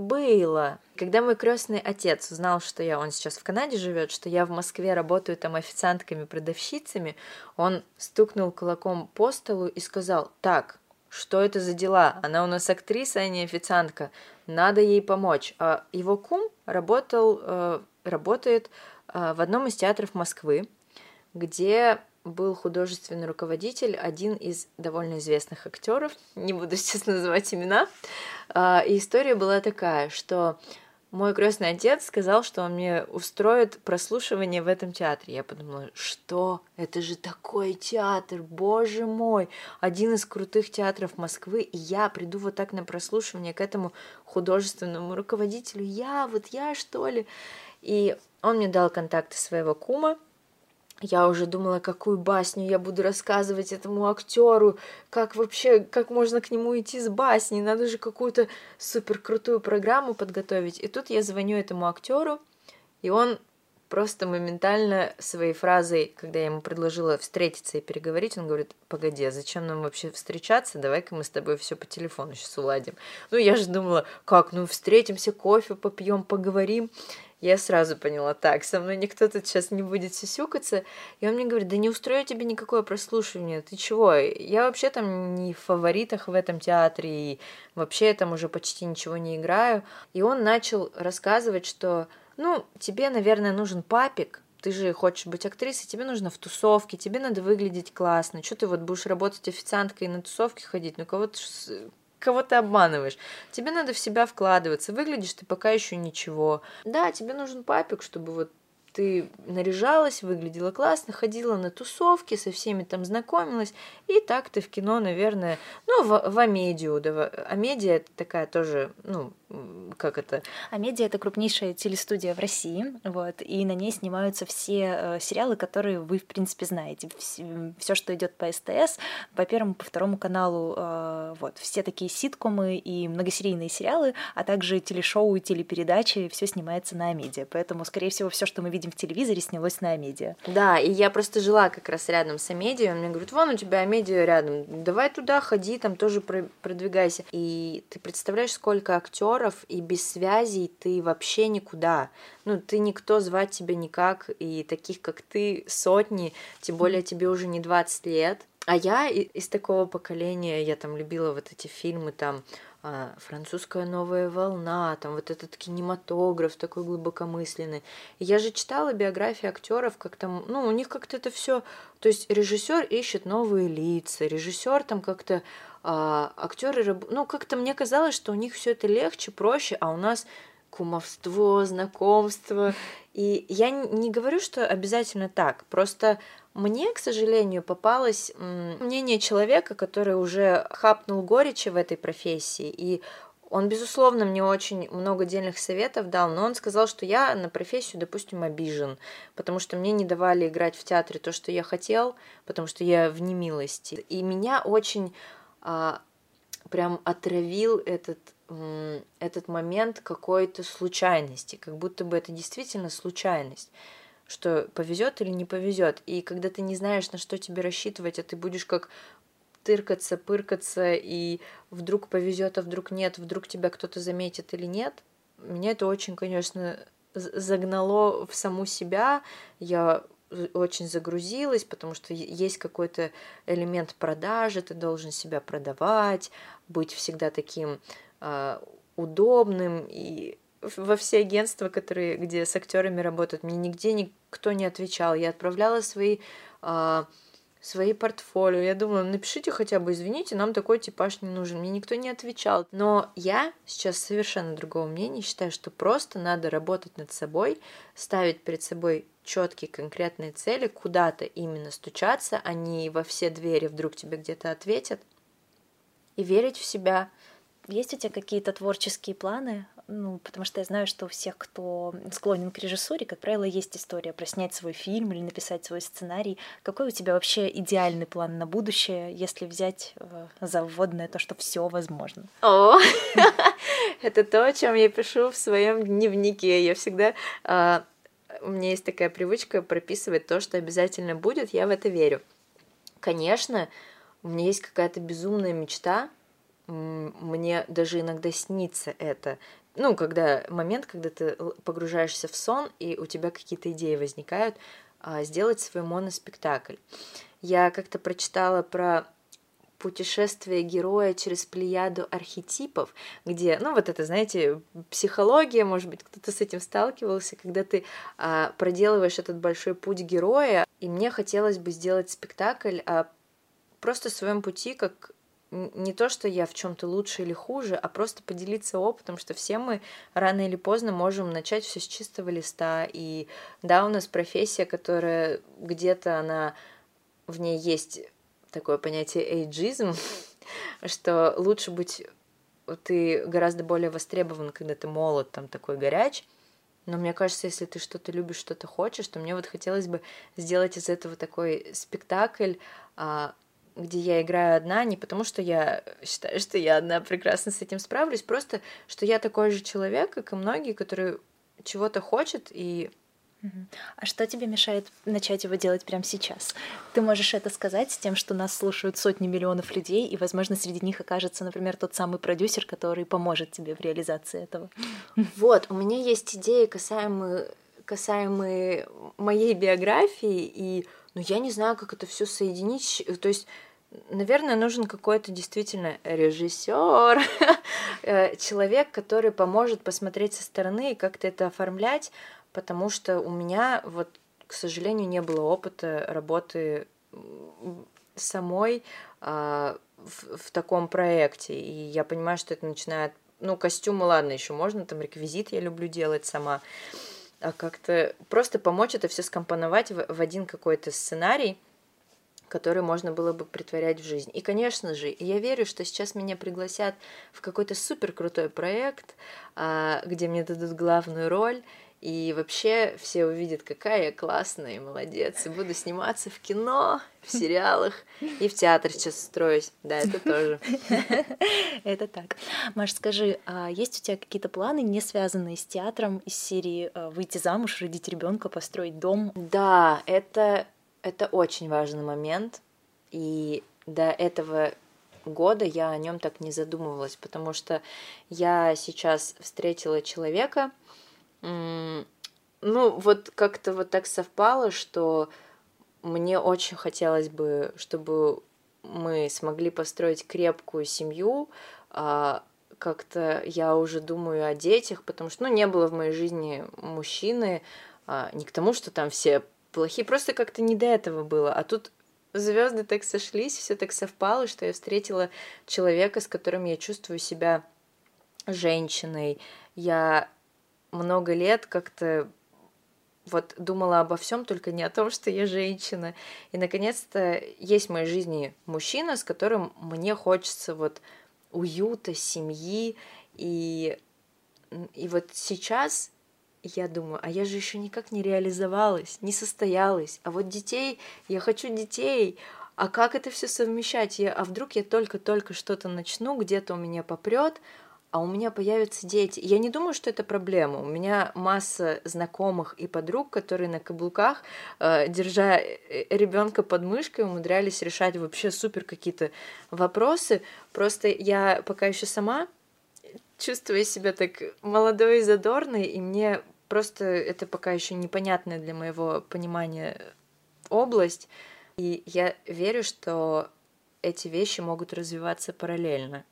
Было. Когда мой крестный отец узнал, что я, он сейчас в Канаде живет, что я в Москве работаю там официантками, продавщицами, он стукнул кулаком по столу и сказал, так, что это за дела? Она у нас актриса, а не официантка. Надо ей помочь. А его кум работал, э, работает э, в одном из театров Москвы, где был художественный руководитель, один из довольно известных актеров, не буду сейчас называть имена. А, и история была такая, что мой крестный отец сказал, что он мне устроит прослушивание в этом театре. Я подумала, что? Это же такой театр, боже мой! Один из крутых театров Москвы, и я приду вот так на прослушивание к этому художественному руководителю. Я, вот я, что ли? И он мне дал контакты своего кума, я уже думала, какую басню я буду рассказывать этому актеру, как вообще, как можно к нему идти с басней, надо же какую-то супер крутую программу подготовить. И тут я звоню этому актеру, и он просто моментально своей фразой, когда я ему предложила встретиться и переговорить, он говорит, погоди, а зачем нам вообще встречаться, давай-ка мы с тобой все по телефону сейчас уладим. Ну, я же думала, как, ну, встретимся, кофе попьем, поговорим я сразу поняла, так, со мной никто тут сейчас не будет сисюкаться. И он мне говорит, да не устрою тебе никакое прослушивание, ты чего? Я вообще там не в фаворитах в этом театре, и вообще там уже почти ничего не играю. И он начал рассказывать, что, ну, тебе, наверное, нужен папик, ты же хочешь быть актрисой, тебе нужно в тусовке, тебе надо выглядеть классно. Что ты вот будешь работать официанткой и на тусовке ходить? Ну, кого-то кого ты обманываешь. Тебе надо в себя вкладываться. Выглядишь ты пока еще ничего. Да, тебе нужен папик, чтобы вот ты наряжалась, выглядела классно, ходила на тусовки, со всеми там знакомилась, и так ты в кино, наверное, ну, в, в Амедию, да, Амедия такая тоже, ну, как это? Амедиа — это крупнейшая телестудия в России, вот, и на ней снимаются все э, сериалы, которые вы, в принципе, знаете. Все, что идет по СТС, по Первому, по Второму каналу, э, вот, все такие ситкомы и многосерийные сериалы, а также телешоу и телепередачи, все снимается на Амедиа. Поэтому, скорее всего, все, что мы видим в телевизоре, снялось на Амедиа. Да, и я просто жила как раз рядом с Амедиа, он мне говорит, вон у тебя Амедиа рядом, давай туда ходи, там тоже продвигайся. И ты представляешь, сколько актеров партнеров и без связей ты вообще никуда. Ну, ты никто, звать тебя никак, и таких, как ты, сотни, тем более тебе уже не 20 лет. А я из такого поколения, я там любила вот эти фильмы, там, а, французская новая волна, там вот этот кинематограф такой глубокомысленный. Я же читала биографии актеров, как там, ну, у них как-то это все, то есть режиссер ищет новые лица, режиссер там как-то а, актеры, ну, как-то мне казалось, что у них все это легче, проще, а у нас кумовство, знакомство. И я не говорю, что обязательно так. Просто мне, к сожалению, попалось мнение человека, который уже хапнул горечи в этой профессии, и он, безусловно, мне очень много дельных советов дал, но он сказал, что я на профессию, допустим, обижен, потому что мне не давали играть в театре то, что я хотел, потому что я в немилости. И меня очень прям отравил этот этот момент какой-то случайности, как будто бы это действительно случайность, что повезет или не повезет. И когда ты не знаешь, на что тебе рассчитывать, а ты будешь как тыркаться, пыркаться, и вдруг повезет, а вдруг нет, вдруг тебя кто-то заметит или нет, меня это очень, конечно, загнало в саму себя. Я очень загрузилась, потому что есть какой-то элемент продажи, ты должен себя продавать, быть всегда таким э, удобным и во все агентства, которые, где с актерами работают, мне нигде никто не отвечал. Я отправляла свои, э, свои портфолио. Я думала, напишите хотя бы, извините, нам такой типаж не нужен. Мне никто не отвечал. Но я сейчас совершенно другого мнения. Считаю, что просто надо работать над собой, ставить перед собой четкие конкретные цели, куда-то именно стучаться, а не во все двери вдруг тебе где-то ответят. И верить в себя – есть у тебя какие-то творческие планы? Ну, потому что я знаю, что у всех, кто склонен к режиссуре, как правило, есть история про снять свой фильм или написать свой сценарий. Какой у тебя вообще идеальный план на будущее, если взять э, за вводное то, что все возможно? О, это то, о чем я пишу в своем дневнике. Я всегда а, у меня есть такая привычка прописывать то, что обязательно будет, я в это верю. Конечно, у меня есть какая-то безумная мечта, мне даже иногда снится это. Ну, когда момент, когда ты погружаешься в сон, и у тебя какие-то идеи возникают, а, сделать свой моноспектакль. Я как-то прочитала про путешествие героя через плеяду архетипов, где, ну вот это, знаете, психология, может быть, кто-то с этим сталкивался, когда ты а, проделываешь этот большой путь героя, и мне хотелось бы сделать спектакль о просто своем пути как не то, что я в чем-то лучше или хуже, а просто поделиться опытом, что все мы рано или поздно можем начать все с чистого листа. И да, у нас профессия, которая где-то она в ней есть такое понятие эйджизм, что лучше быть ты гораздо более востребован, когда ты молод, там такой горяч. Но мне кажется, если ты что-то любишь, что-то хочешь, то мне вот хотелось бы сделать из этого такой спектакль, а, где я играю одна, не потому что я считаю, что я одна прекрасно с этим справлюсь, просто что я такой же человек, как и многие, которые чего-то хочет и а что тебе мешает начать его делать прямо сейчас? Ты можешь это сказать с тем, что нас слушают сотни миллионов людей, и, возможно, среди них окажется, например, тот самый продюсер, который поможет тебе в реализации этого. Вот, у меня есть идеи касаемые, касаемые моей биографии, и ну, я не знаю, как это все соединить. То есть, наверное, нужен какой-то действительно режиссер, э, человек, который поможет посмотреть со стороны и как-то это оформлять, потому что у меня вот, к сожалению, не было опыта работы самой а, в, в таком проекте. И я понимаю, что это начинает ну, костюмы, ладно, еще можно, там реквизит я люблю делать сама а как-то просто помочь это все скомпоновать в, в один какой-то сценарий, который можно было бы притворять в жизнь. И, конечно же, я верю, что сейчас меня пригласят в какой-то супер крутой проект, а, где мне дадут главную роль, и вообще все увидят, какая я классная и молодец. И буду сниматься в кино, в сериалах и в театр сейчас строюсь. Да, это тоже. Это так. Маш, скажи, а есть у тебя какие-то планы, не связанные с театром из серии а, выйти замуж, родить ребенка, построить дом? Да, это, это очень важный момент. И до этого года я о нем так не задумывалась, потому что я сейчас встретила человека, ну, вот как-то вот так совпало, что мне очень хотелось бы, чтобы мы смогли построить крепкую семью, а, как-то я уже думаю о детях, потому что, ну, не было в моей жизни мужчины, а, не к тому, что там все плохие, просто как-то не до этого было. А тут звезды так сошлись, все так совпало, что я встретила человека, с которым я чувствую себя женщиной. Я много лет как-то вот думала обо всем, только не о том, что я женщина. И наконец-то есть в моей жизни мужчина, с которым мне хочется вот уюта, семьи. И, и вот сейчас я думаю, а я же еще никак не реализовалась, не состоялась. А вот детей, я хочу детей. А как это все совмещать? Я, а вдруг я только-только что-то начну, где-то у меня попрет, а у меня появятся дети. Я не думаю, что это проблема. У меня масса знакомых и подруг, которые на каблуках, э, держа э, ребенка под мышкой, умудрялись решать вообще супер какие-то вопросы. Просто я пока еще сама чувствую себя так молодой и задорной, и мне просто это пока еще непонятная для моего понимания область. И я верю, что эти вещи могут развиваться параллельно.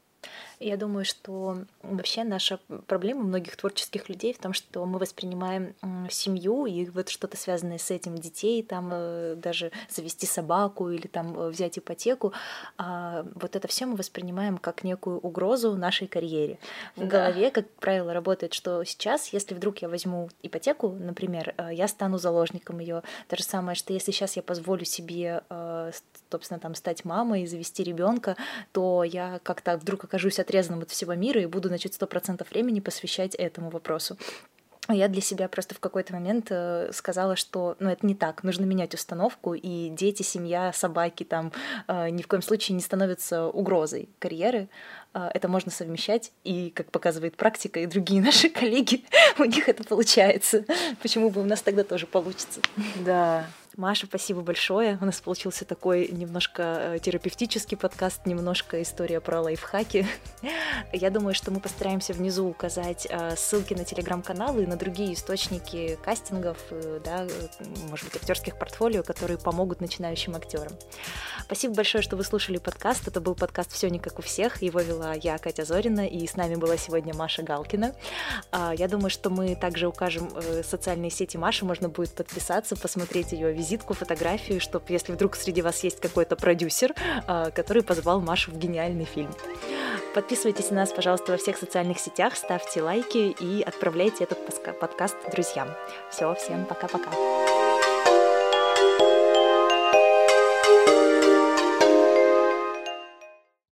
Я думаю, что вообще наша проблема многих творческих людей в том, что мы воспринимаем семью и вот что-то связанное с этим детей, там э, даже завести собаку или там э, взять ипотеку, а вот это все мы воспринимаем как некую угрозу нашей карьере. В да. голове, как правило, работает, что сейчас, если вдруг я возьму ипотеку, например, э, я стану заложником ее. То же самое, что если сейчас я позволю себе, собственно, там стать мамой и завести ребенка, то я как-то вдруг окажусь от отрезанным от всего мира и буду, значит, сто процентов времени посвящать этому вопросу. Я для себя просто в какой-то момент э, сказала, что ну, это не так, нужно менять установку, и дети, семья, собаки там э, ни в коем случае не становятся угрозой карьеры. Э, это можно совмещать, и, как показывает практика, и другие наши коллеги, у них это получается. Почему бы у нас тогда тоже получится? Да, Маша, спасибо большое. У нас получился такой немножко э, терапевтический подкаст, немножко история про лайфхаки. Я думаю, что мы постараемся внизу указать э, ссылки на телеграм-каналы и на другие источники кастингов, э, да, может быть, актерских портфолио, которые помогут начинающим актерам. Спасибо большое, что вы слушали подкаст. Это был подкаст «Все не как у всех». Его вела я, Катя Зорина, и с нами была сегодня Маша Галкина. А, я думаю, что мы также укажем социальные сети Маши, можно будет подписаться, посмотреть ее визитку, фотографию, чтобы если вдруг среди вас есть какой-то продюсер, а, который позвал Машу в гениальный фильм. Подписывайтесь на нас, пожалуйста, во всех социальных сетях, ставьте лайки и отправляйте этот подкаст друзьям. Все, всем пока-пока.